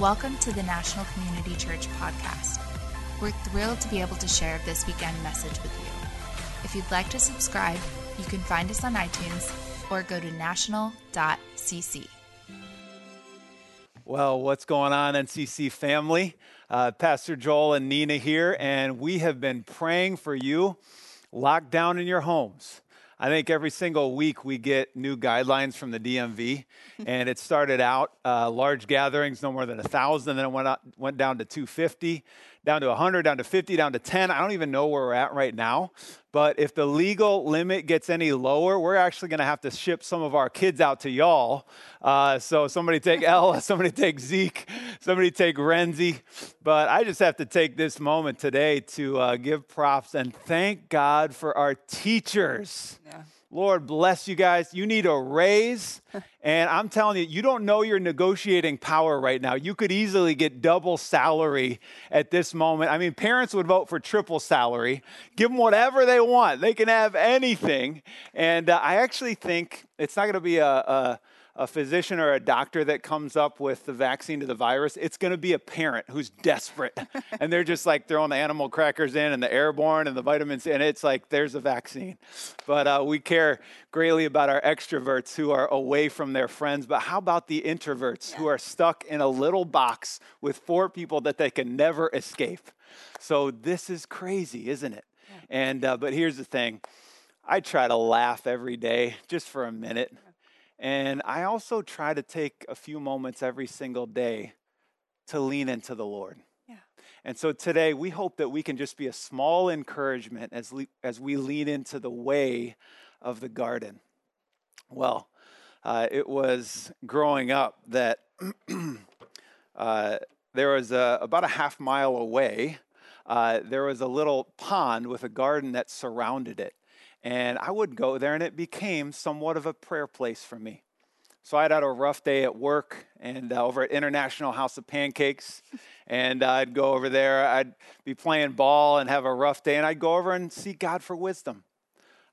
Welcome to the National Community Church podcast. We're thrilled to be able to share this weekend message with you. If you'd like to subscribe, you can find us on iTunes or go to national.cc. Well, what's going on, NCC family? Uh, Pastor Joel and Nina here, and we have been praying for you locked down in your homes. I think every single week we get new guidelines from the DMV, and it started out uh, large gatherings, no more than a thousand, then it went out, went down to 250, down to 100, down to 50, down to 10. I don't even know where we're at right now, but if the legal limit gets any lower, we're actually going to have to ship some of our kids out to y'all. Uh, so somebody take Ella, somebody take Zeke, somebody take Renzi. But I just have to take this moment today to uh, give props and thank God for our teachers. Yeah. Lord bless you guys. You need a raise. and I'm telling you, you don't know your negotiating power right now. You could easily get double salary at this moment. I mean, parents would vote for triple salary. Give them whatever they want, they can have anything. And uh, I actually think it's not going to be a, a a physician or a doctor that comes up with the vaccine to the virus, it's going to be a parent who's desperate. and they're just like throwing the animal crackers in and the airborne and the vitamins, and it's like there's a vaccine. But uh, we care greatly about our extroverts who are away from their friends. But how about the introverts yeah. who are stuck in a little box with four people that they can never escape? So this is crazy, isn't it? And uh, but here's the thing. I try to laugh every day just for a minute. And I also try to take a few moments every single day to lean into the Lord. Yeah. And so today we hope that we can just be a small encouragement as, le- as we lean into the way of the garden. Well, uh, it was growing up that uh, there was a, about a half mile away, uh, there was a little pond with a garden that surrounded it. And I would go there, and it became somewhat of a prayer place for me. So I'd had a rough day at work and uh, over at International House of Pancakes. And uh, I'd go over there, I'd be playing ball and have a rough day, and I'd go over and seek God for wisdom.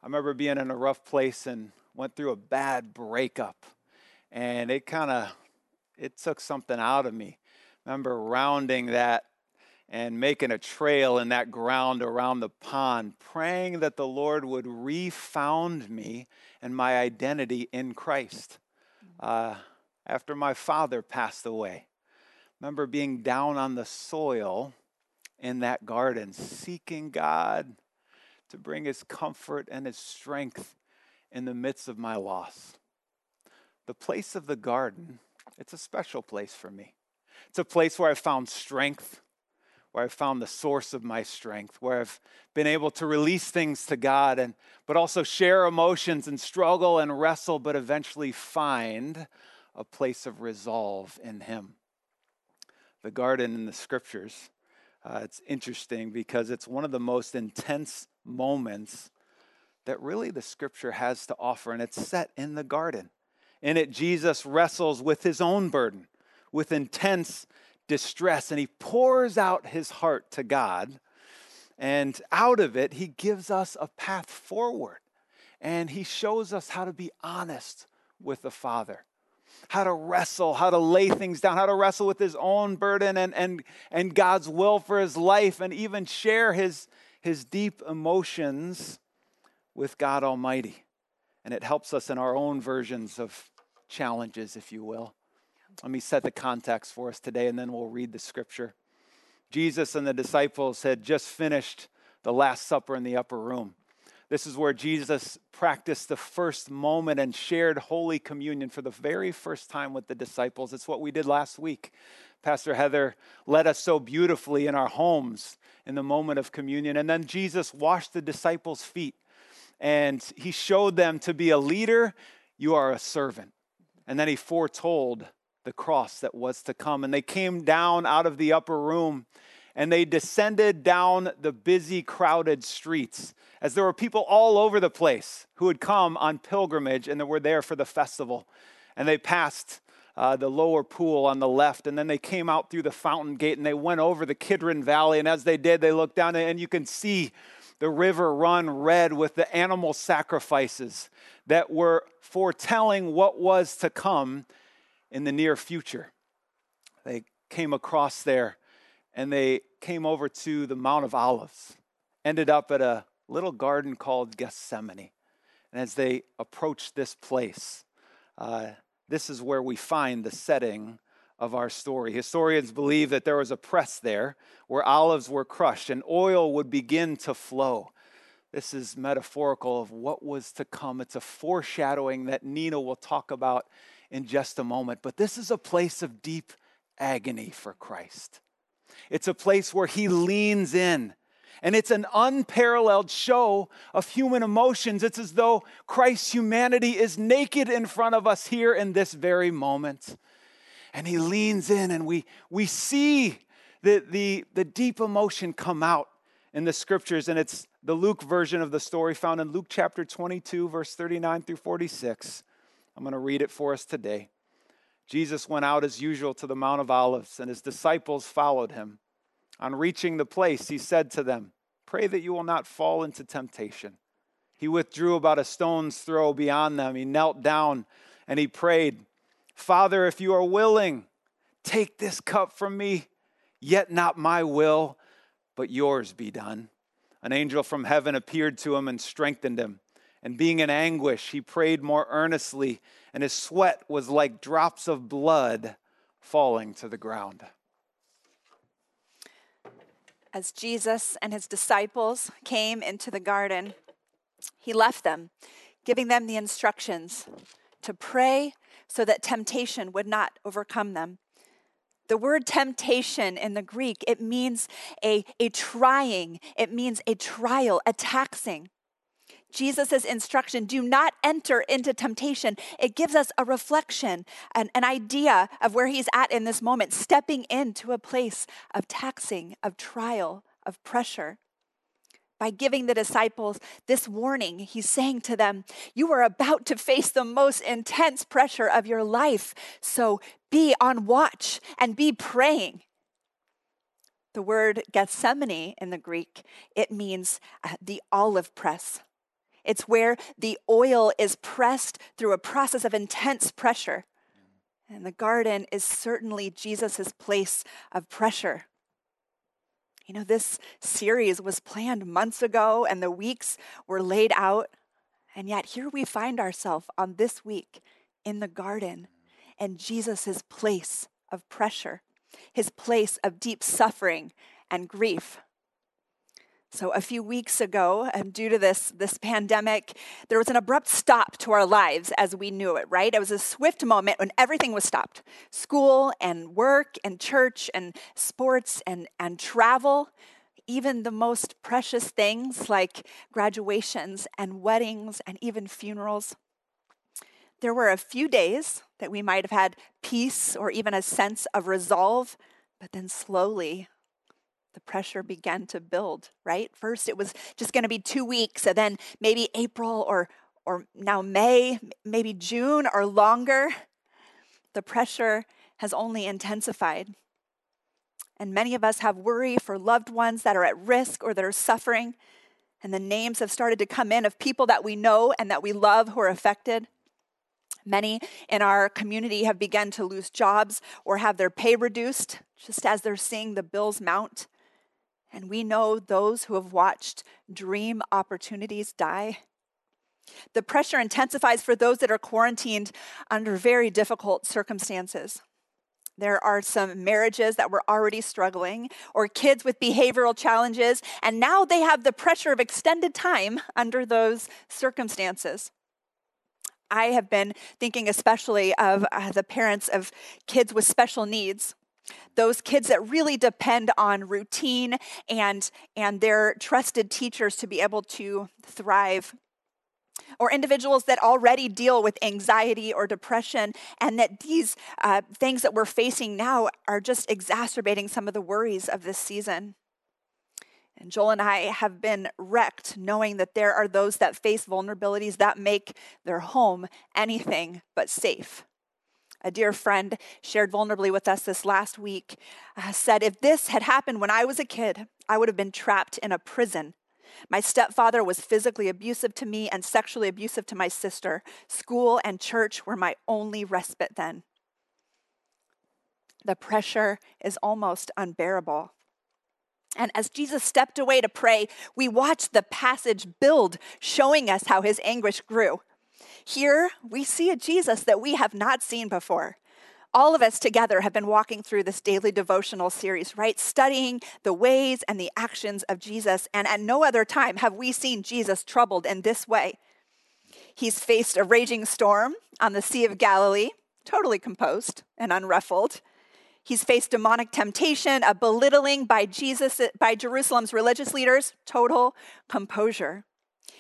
I remember being in a rough place and went through a bad breakup. And it kind of, it took something out of me. I remember rounding that and making a trail in that ground around the pond, praying that the Lord would refound me and my identity in Christ. Uh, after my father passed away, remember being down on the soil in that garden, seeking God to bring his comfort and his strength in the midst of my loss. The place of the garden, it's a special place for me. It's a place where I found strength where I've found the source of my strength, where I've been able to release things to God and but also share emotions and struggle and wrestle, but eventually find a place of resolve in Him. The garden in the scriptures, uh, it's interesting because it's one of the most intense moments that really the scripture has to offer, and it's set in the garden. In it, Jesus wrestles with his own burden, with intense distress and he pours out his heart to God. And out of it, he gives us a path forward. And he shows us how to be honest with the Father, how to wrestle, how to lay things down, how to wrestle with his own burden and, and, and God's will for his life, and even share his, his deep emotions with God Almighty. And it helps us in our own versions of challenges, if you will. Let me set the context for us today, and then we'll read the scripture. Jesus and the disciples had just finished the Last Supper in the upper room. This is where Jesus practiced the first moment and shared Holy Communion for the very first time with the disciples. It's what we did last week. Pastor Heather led us so beautifully in our homes in the moment of communion. And then Jesus washed the disciples' feet and he showed them to be a leader, you are a servant. And then he foretold the cross that was to come. And they came down out of the upper room and they descended down the busy, crowded streets as there were people all over the place who had come on pilgrimage and that were there for the festival. And they passed uh, the lower pool on the left, and then they came out through the fountain gate and they went over the Kidron Valley. And as they did, they looked down and you can see the river run red with the animal sacrifices that were foretelling what was to come in the near future. They came across there and they came over to the Mount of Olives, ended up at a little garden called Gethsemane. And as they approached this place, uh, this is where we find the setting of our story. Historians believe that there was a press there where olives were crushed and oil would begin to flow. This is metaphorical of what was to come. It's a foreshadowing that Nina will talk about in just a moment. But this is a place of deep agony for Christ. It's a place where he leans in. And it's an unparalleled show of human emotions. It's as though Christ's humanity is naked in front of us here in this very moment. And he leans in, and we, we see the, the, the deep emotion come out in the scriptures. And it's the Luke version of the story found in Luke chapter 22, verse 39 through 46. I'm going to read it for us today. Jesus went out as usual to the Mount of Olives, and his disciples followed him. On reaching the place, he said to them, Pray that you will not fall into temptation. He withdrew about a stone's throw beyond them. He knelt down and he prayed, Father, if you are willing, take this cup from me, yet not my will, but yours be done. An angel from heaven appeared to him and strengthened him. And being in anguish, he prayed more earnestly, and his sweat was like drops of blood falling to the ground. As Jesus and his disciples came into the garden, he left them, giving them the instructions to pray so that temptation would not overcome them. The word temptation in the Greek, it means a, a trying, it means a trial, a taxing. Jesus' instruction, do not enter into temptation, it gives us a reflection, an, an idea of where he's at in this moment, stepping into a place of taxing, of trial, of pressure. By giving the disciples this warning, he's saying to them, You are about to face the most intense pressure of your life. So be on watch and be praying. The word Gethsemane in the Greek, it means uh, the olive press. It's where the oil is pressed through a process of intense pressure. And the garden is certainly Jesus' place of pressure. You know, this series was planned months ago and the weeks were laid out. And yet here we find ourselves on this week in the garden and Jesus' place of pressure, his place of deep suffering and grief. So, a few weeks ago, and due to this, this pandemic, there was an abrupt stop to our lives as we knew it, right? It was a swift moment when everything was stopped school and work and church and sports and, and travel. Even the most precious things like graduations and weddings and even funerals. There were a few days that we might have had peace or even a sense of resolve, but then slowly the pressure began to build, right? First, it was just going to be two weeks, and then maybe April or, or now May, maybe June or longer. The pressure has only intensified. And many of us have worry for loved ones that are at risk or that are suffering. And the names have started to come in of people that we know and that we love who are affected. Many in our community have begun to lose jobs or have their pay reduced just as they're seeing the bills mount. And we know those who have watched dream opportunities die. The pressure intensifies for those that are quarantined under very difficult circumstances. There are some marriages that were already struggling, or kids with behavioral challenges, and now they have the pressure of extended time under those circumstances. I have been thinking especially of uh, the parents of kids with special needs those kids that really depend on routine and and their trusted teachers to be able to thrive or individuals that already deal with anxiety or depression, and that these uh, things that we're facing now are just exacerbating some of the worries of this season. And Joel and I have been wrecked knowing that there are those that face vulnerabilities that make their home anything but safe. A dear friend shared vulnerably with us this last week, uh, said, If this had happened when I was a kid, I would have been trapped in a prison. My stepfather was physically abusive to me and sexually abusive to my sister. School and church were my only respite then. The pressure is almost unbearable. And as Jesus stepped away to pray, we watched the passage build, showing us how his anguish grew. Here, we see a Jesus that we have not seen before. All of us together have been walking through this daily devotional series, right? Studying the ways and the actions of Jesus. And at no other time have we seen Jesus troubled in this way. He's faced a raging storm on the Sea of Galilee, totally composed and unruffled. He's faced demonic temptation, a belittling by Jesus by Jerusalem's religious leaders, total composure.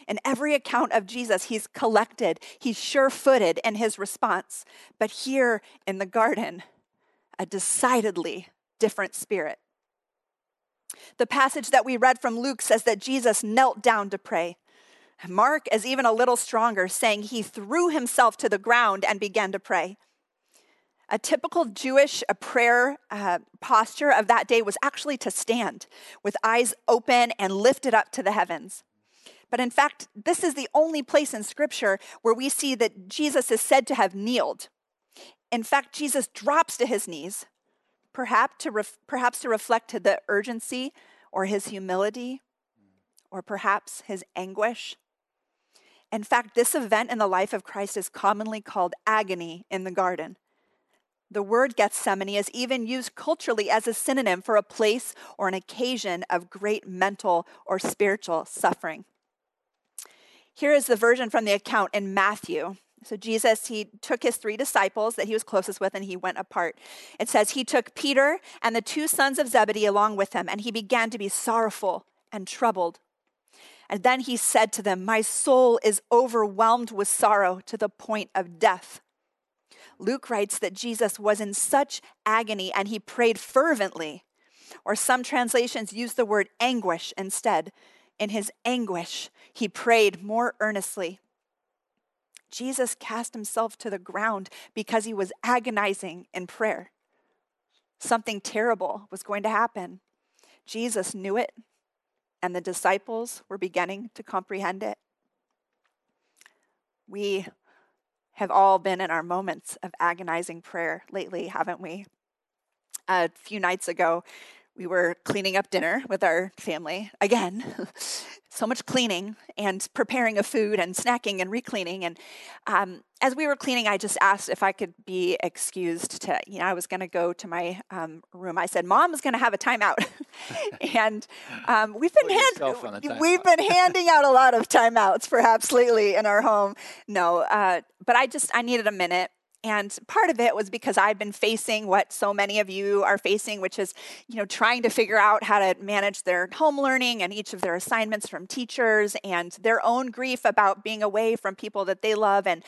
In every account of Jesus, he's collected, he's sure footed in his response. But here in the garden, a decidedly different spirit. The passage that we read from Luke says that Jesus knelt down to pray. Mark is even a little stronger, saying he threw himself to the ground and began to pray. A typical Jewish prayer uh, posture of that day was actually to stand with eyes open and lifted up to the heavens. But in fact, this is the only place in Scripture where we see that Jesus is said to have kneeled. In fact, Jesus drops to his knees, perhaps to, ref- perhaps to reflect to the urgency or his humility or perhaps his anguish. In fact, this event in the life of Christ is commonly called agony in the garden. The word Gethsemane is even used culturally as a synonym for a place or an occasion of great mental or spiritual suffering. Here is the version from the account in Matthew. So Jesus, he took his three disciples that he was closest with and he went apart. It says he took Peter and the two sons of Zebedee along with him and he began to be sorrowful and troubled. And then he said to them, My soul is overwhelmed with sorrow to the point of death. Luke writes that Jesus was in such agony and he prayed fervently. Or some translations use the word anguish instead. In his anguish, he prayed more earnestly. Jesus cast himself to the ground because he was agonizing in prayer. Something terrible was going to happen. Jesus knew it, and the disciples were beginning to comprehend it. We have all been in our moments of agonizing prayer lately, haven't we? A few nights ago, we were cleaning up dinner with our family again. so much cleaning and preparing of food and snacking and recleaning. And um, as we were cleaning, I just asked if I could be excused to, you know, I was going to go to my um, room. I said, "Mom is going to have a timeout," and um, we've been hand- we've been handing out a lot of timeouts, perhaps lately in our home. No, uh, but I just I needed a minute and part of it was because I've been facing what so many of you are facing, which is, you know, trying to figure out how to manage their home learning and each of their assignments from teachers and their own grief about being away from people that they love and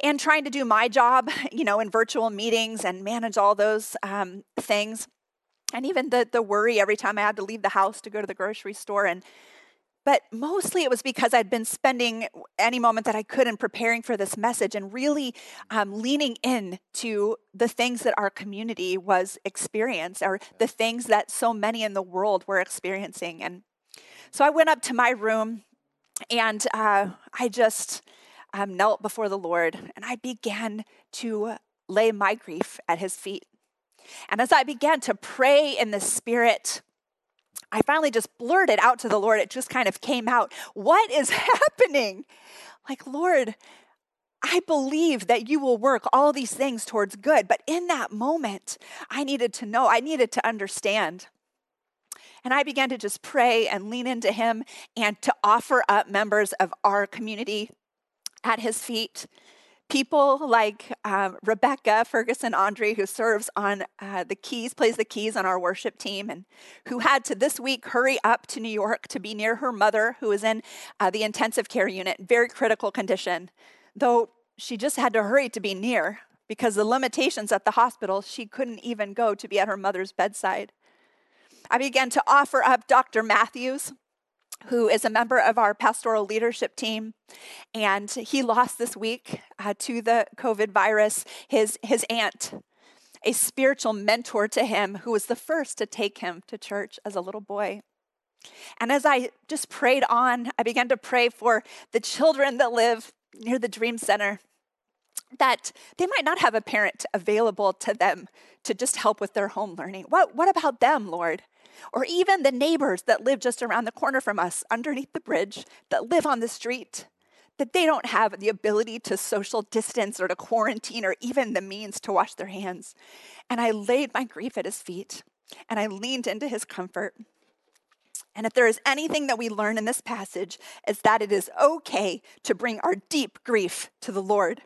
and trying to do my job, you know, in virtual meetings and manage all those um, things. And even the the worry every time I had to leave the house to go to the grocery store and but mostly it was because I'd been spending any moment that I could in preparing for this message and really um, leaning in to the things that our community was experiencing or the things that so many in the world were experiencing. And so I went up to my room and uh, I just um, knelt before the Lord and I began to lay my grief at his feet. And as I began to pray in the Spirit, I finally just blurted out to the Lord. It just kind of came out. What is happening? Like, Lord, I believe that you will work all these things towards good. But in that moment, I needed to know, I needed to understand. And I began to just pray and lean into him and to offer up members of our community at his feet people like um, Rebecca Ferguson Andre, who serves on uh, the keys, plays the keys on our worship team, and who had to this week hurry up to New York to be near her mother, who is in uh, the intensive care unit, very critical condition. Though she just had to hurry to be near because the limitations at the hospital, she couldn't even go to be at her mother's bedside. I began to offer up Dr. Matthews, who is a member of our pastoral leadership team. And he lost this week uh, to the COVID virus his, his aunt, a spiritual mentor to him who was the first to take him to church as a little boy. And as I just prayed on, I began to pray for the children that live near the Dream Center. that they might not have a parent available to them to just help with their home learning. What, what about them, Lord? Or even the neighbors that live just around the corner from us, underneath the bridge, that live on the street, that they don't have the ability to social distance or to quarantine or even the means to wash their hands. And I laid my grief at his feet and I leaned into his comfort. And if there is anything that we learn in this passage, is that it is okay to bring our deep grief to the Lord.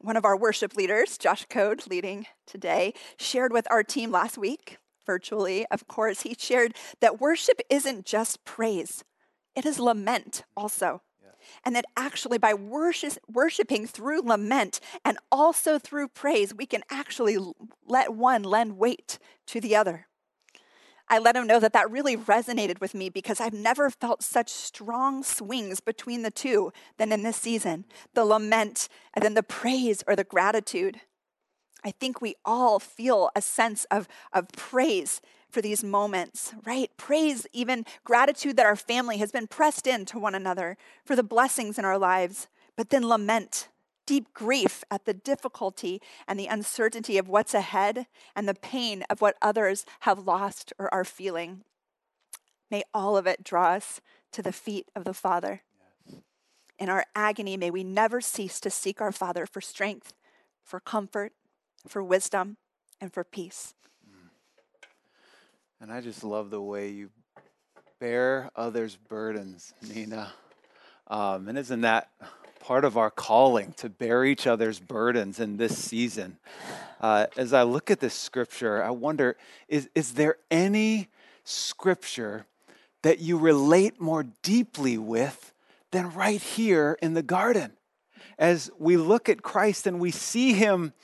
One of our worship leaders, Josh Code, leading today, shared with our team last week, virtually, of course, he shared that worship isn't just praise, it is lament also. And that actually, by worship, worshiping through lament and also through praise, we can actually let one lend weight to the other. I let him know that that really resonated with me because I've never felt such strong swings between the two than in this season the lament and then the praise or the gratitude. I think we all feel a sense of, of praise for these moments, right? Praise, even gratitude that our family has been pressed into one another for the blessings in our lives, but then lament deep grief at the difficulty and the uncertainty of what's ahead and the pain of what others have lost or are feeling. May all of it draw us to the feet of the Father. In our agony, may we never cease to seek our Father for strength, for comfort, for wisdom, and for peace. Mm. And I just love the way you bear others' burdens, Nina. Um, and isn't that part of our calling to bear each other's burdens in this season. Uh, as I look at this scripture, I wonder is, is there any scripture that you relate more deeply with than right here in the garden? As we look at Christ and we see him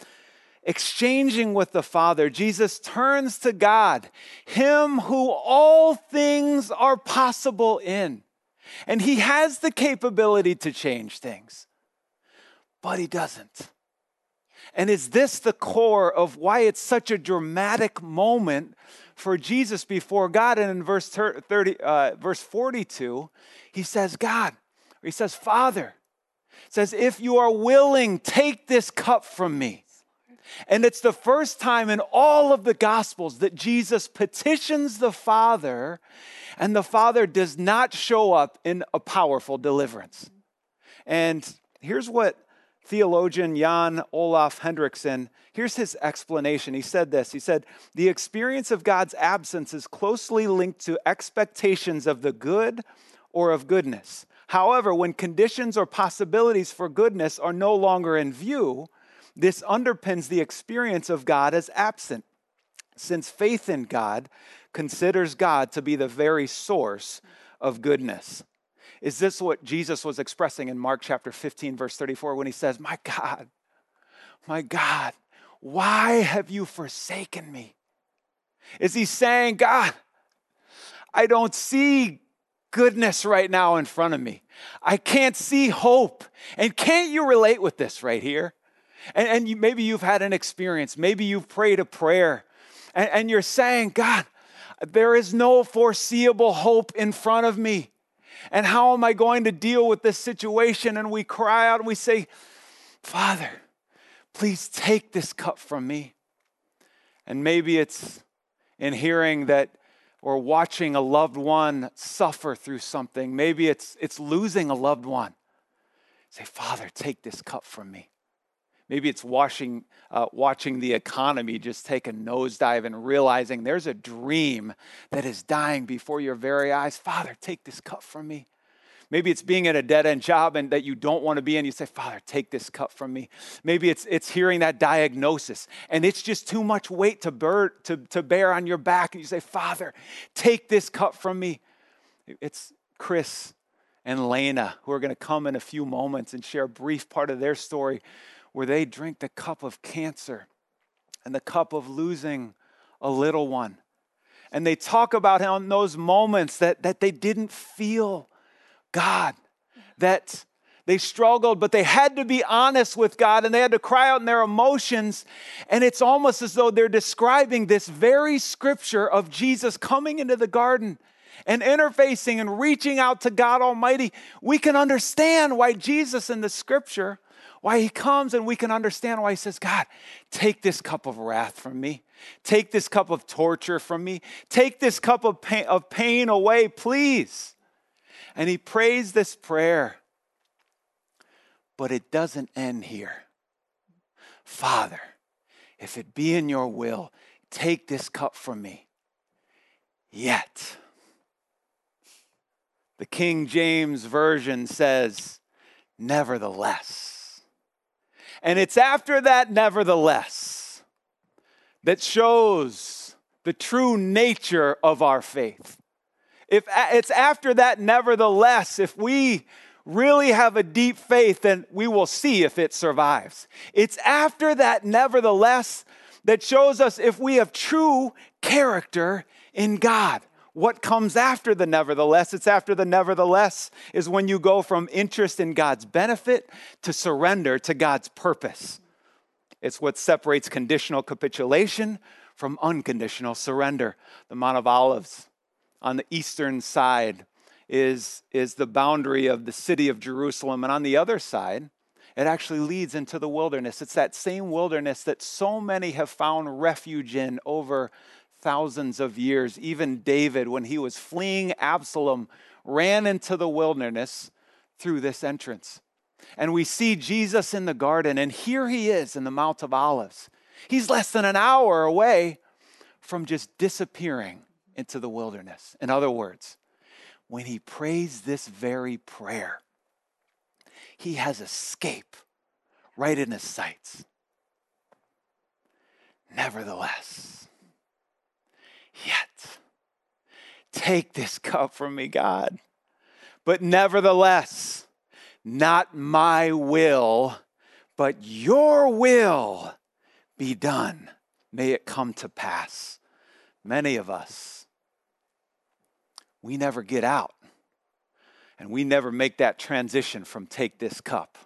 exchanging with the Father, Jesus turns to God, Him who all things are possible in. And he has the capability to change things, but he doesn't. And is this the core of why it's such a dramatic moment for Jesus before God? And in verse 30, uh, verse 42, he says, God, he says, Father, says, if you are willing, take this cup from me. And it's the first time in all of the Gospels that Jesus petitions the Father, and the Father does not show up in a powerful deliverance. And here's what theologian Jan Olav Hendriksen, here's his explanation. He said this He said, The experience of God's absence is closely linked to expectations of the good or of goodness. However, when conditions or possibilities for goodness are no longer in view, this underpins the experience of God as absent, since faith in God considers God to be the very source of goodness. Is this what Jesus was expressing in Mark chapter 15, verse 34, when he says, My God, my God, why have you forsaken me? Is he saying, God, I don't see goodness right now in front of me. I can't see hope. And can't you relate with this right here? And, and you, maybe you've had an experience. Maybe you've prayed a prayer and, and you're saying, God, there is no foreseeable hope in front of me. And how am I going to deal with this situation? And we cry out and we say, Father, please take this cup from me. And maybe it's in hearing that or watching a loved one suffer through something. Maybe it's, it's losing a loved one. Say, Father, take this cup from me. Maybe it's watching, uh, watching the economy just take a nosedive and realizing there's a dream that is dying before your very eyes. Father, take this cup from me. Maybe it's being at a dead end job and that you don't want to be in. You say, Father, take this cup from me. Maybe it's, it's hearing that diagnosis and it's just too much weight to bear, to, to bear on your back. And you say, Father, take this cup from me. It's Chris and Lena who are going to come in a few moments and share a brief part of their story where they drink the cup of cancer and the cup of losing a little one. And they talk about how in those moments that, that they didn't feel God, that they struggled, but they had to be honest with God and they had to cry out in their emotions. And it's almost as though they're describing this very scripture of Jesus coming into the garden and interfacing and reaching out to God Almighty. We can understand why Jesus in the scripture why he comes and we can understand why he says, God, take this cup of wrath from me. Take this cup of torture from me. Take this cup of pain, of pain away, please. And he prays this prayer. But it doesn't end here. Father, if it be in your will, take this cup from me. Yet, the King James Version says, nevertheless. And it's after that, nevertheless, that shows the true nature of our faith. If it's after that, nevertheless, if we really have a deep faith, then we will see if it survives. It's after that, nevertheless, that shows us if we have true character in God. What comes after the nevertheless? It's after the nevertheless is when you go from interest in God's benefit to surrender to God's purpose. It's what separates conditional capitulation from unconditional surrender. The Mount of Olives on the eastern side is, is the boundary of the city of Jerusalem, and on the other side, it actually leads into the wilderness. It's that same wilderness that so many have found refuge in over thousands of years. Even David, when he was fleeing Absalom, ran into the wilderness through this entrance. And we see Jesus in the garden, and here he is in the Mount of Olives. He's less than an hour away from just disappearing into the wilderness. In other words, when he prays this very prayer, he has escape right in his sights. Nevertheless, Yet, take this cup from me, God. But nevertheless, not my will, but your will be done. May it come to pass. Many of us, we never get out and we never make that transition from take this cup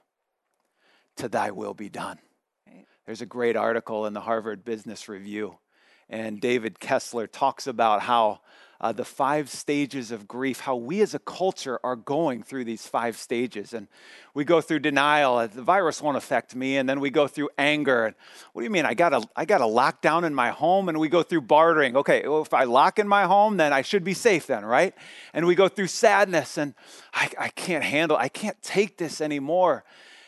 to thy will be done. There's a great article in the Harvard Business Review and David Kessler talks about how uh, the five stages of grief, how we as a culture are going through these five stages. And we go through denial, uh, the virus won't affect me, and then we go through anger. And what do you mean? I got a, I got a lockdown in my home, and we go through bartering. Okay, well, if I lock in my home, then I should be safe, then, right? And we go through sadness, and I, I can't handle, I can't take this anymore.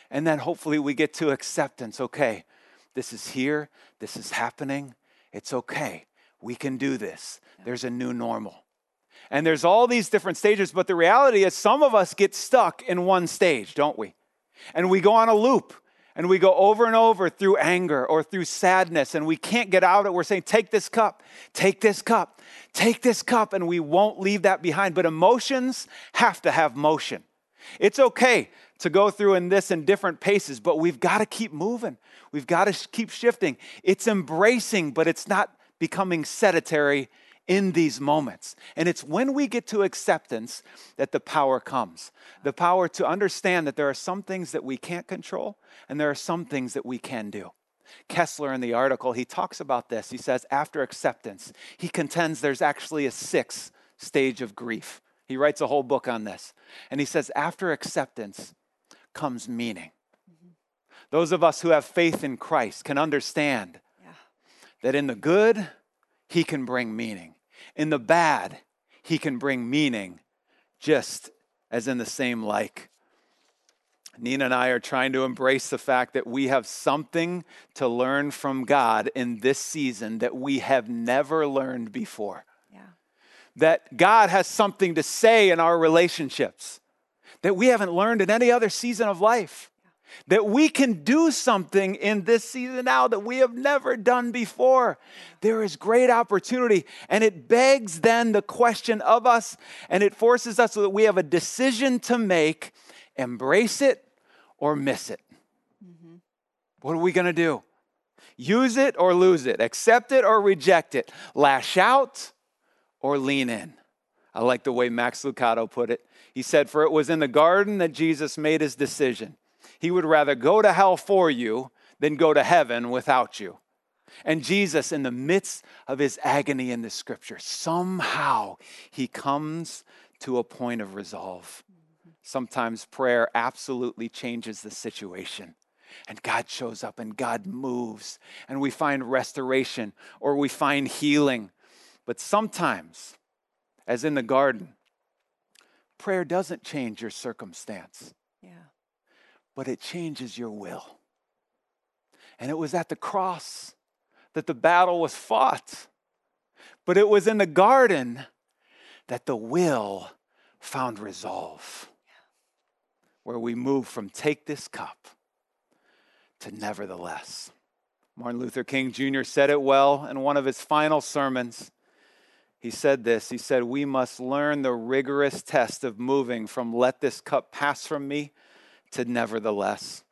And then hopefully we get to acceptance. Okay, this is here, this is happening it's okay. We can do this. There's a new normal. And there's all these different stages, but the reality is some of us get stuck in one stage, don't we? And we go on a loop and we go over and over through anger or through sadness and we can't get out of it. We're saying, take this cup, take this cup, take this cup, and we won't leave that behind. But emotions have to have motion. It's okay to go through in this in different paces, but we've got to keep moving. We've got to keep shifting. It's embracing, but it's not becoming sedentary in these moments. And it's when we get to acceptance that the power comes the power to understand that there are some things that we can't control and there are some things that we can do. Kessler, in the article, he talks about this. He says, after acceptance, he contends there's actually a sixth stage of grief. He writes a whole book on this. And he says, after acceptance comes meaning. Mm-hmm. Those of us who have faith in Christ can understand yeah. that in the good, he can bring meaning. In the bad, he can bring meaning just as in the same like. Nina and I are trying to embrace the fact that we have something to learn from God in this season that we have never learned before Yeah. that God has something to say in our relationships that we haven't learned in any other season of life. That we can do something in this season now that we have never done before. There is great opportunity, and it begs then the question of us, and it forces us so that we have a decision to make embrace it or miss it. Mm-hmm. What are we going to do? Use it or lose it, accept it or reject it, lash out or lean in. I like the way Max Lucado put it. He said, For it was in the garden that Jesus made his decision. He would rather go to hell for you than go to heaven without you. And Jesus, in the midst of his agony in the scripture, somehow he comes to a point of resolve. sometimes prayer absolutely changes the situation. And God shows up and God moves, and we find restoration or we find healing. But sometimes, as in the garden, prayer doesn't change your circumstance. Yeah. But it changes your will. And it was at the cross that the battle was fought. But it was in the garden that the will found resolve, where we move from take this cup to nevertheless. Martin Luther King Jr. said it well in one of his final sermons. He said this He said, We must learn the rigorous test of moving from let this cup pass from me to nevertheless.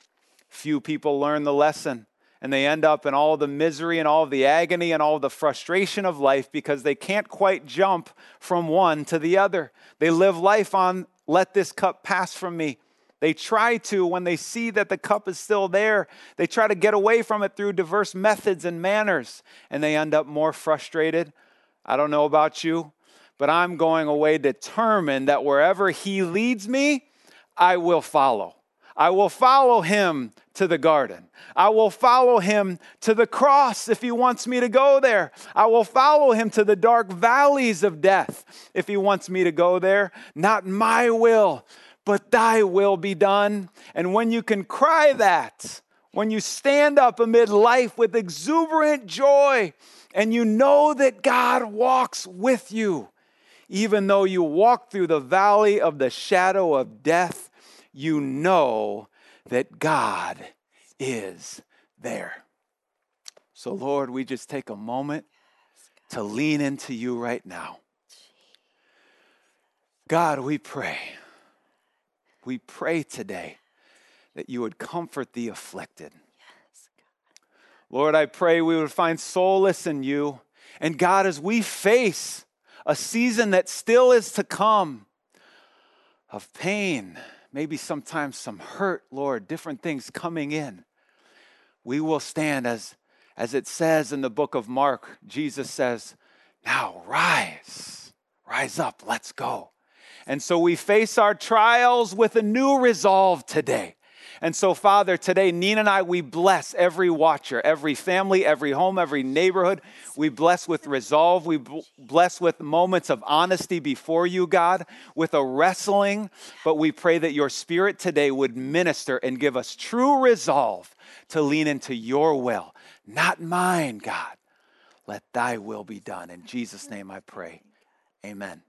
Few people learn the lesson and they end up in all the misery and all the agony and all the frustration of life because they can't quite jump from one to the other. They live life on, let this cup pass from me. They try to, when they see that the cup is still there, they try to get away from it through diverse methods and manners, and they end up more frustrated. I don't know about you, but I'm going away determined that wherever He leads me, I will follow. I will follow him to the garden. I will follow him to the cross if he wants me to go there. I will follow him to the dark valleys of death if he wants me to go there. Not my will, but thy will be done. And when you can cry that, when you stand up amid life with exuberant joy and you know that God walks with you, even though you walk through the valley of the shadow of death, you know that God is there. So, Lord, we just take a moment to lean into you right now. God, we pray. We pray today that you would comfort the afflicted. Lord, I pray we would find solace in you. And God, as we face a season that still is to come of pain, maybe sometimes some hurt, Lord, different things coming in, we will stand as, as it says in the book of Mark. Jesus says, Now rise, rise up, let's go. And so we face our trials with a new resolve today. And so, Father, today, Nina and I, we bless every watcher, every family, every home, every neighborhood. We bless with resolve. We bless with moments of honesty before you, God, with a wrestling. But we pray that your spirit today would minister and give us true resolve to lean into your will, not mine, God. Let thy will be done. In Jesus' name I pray. Amen.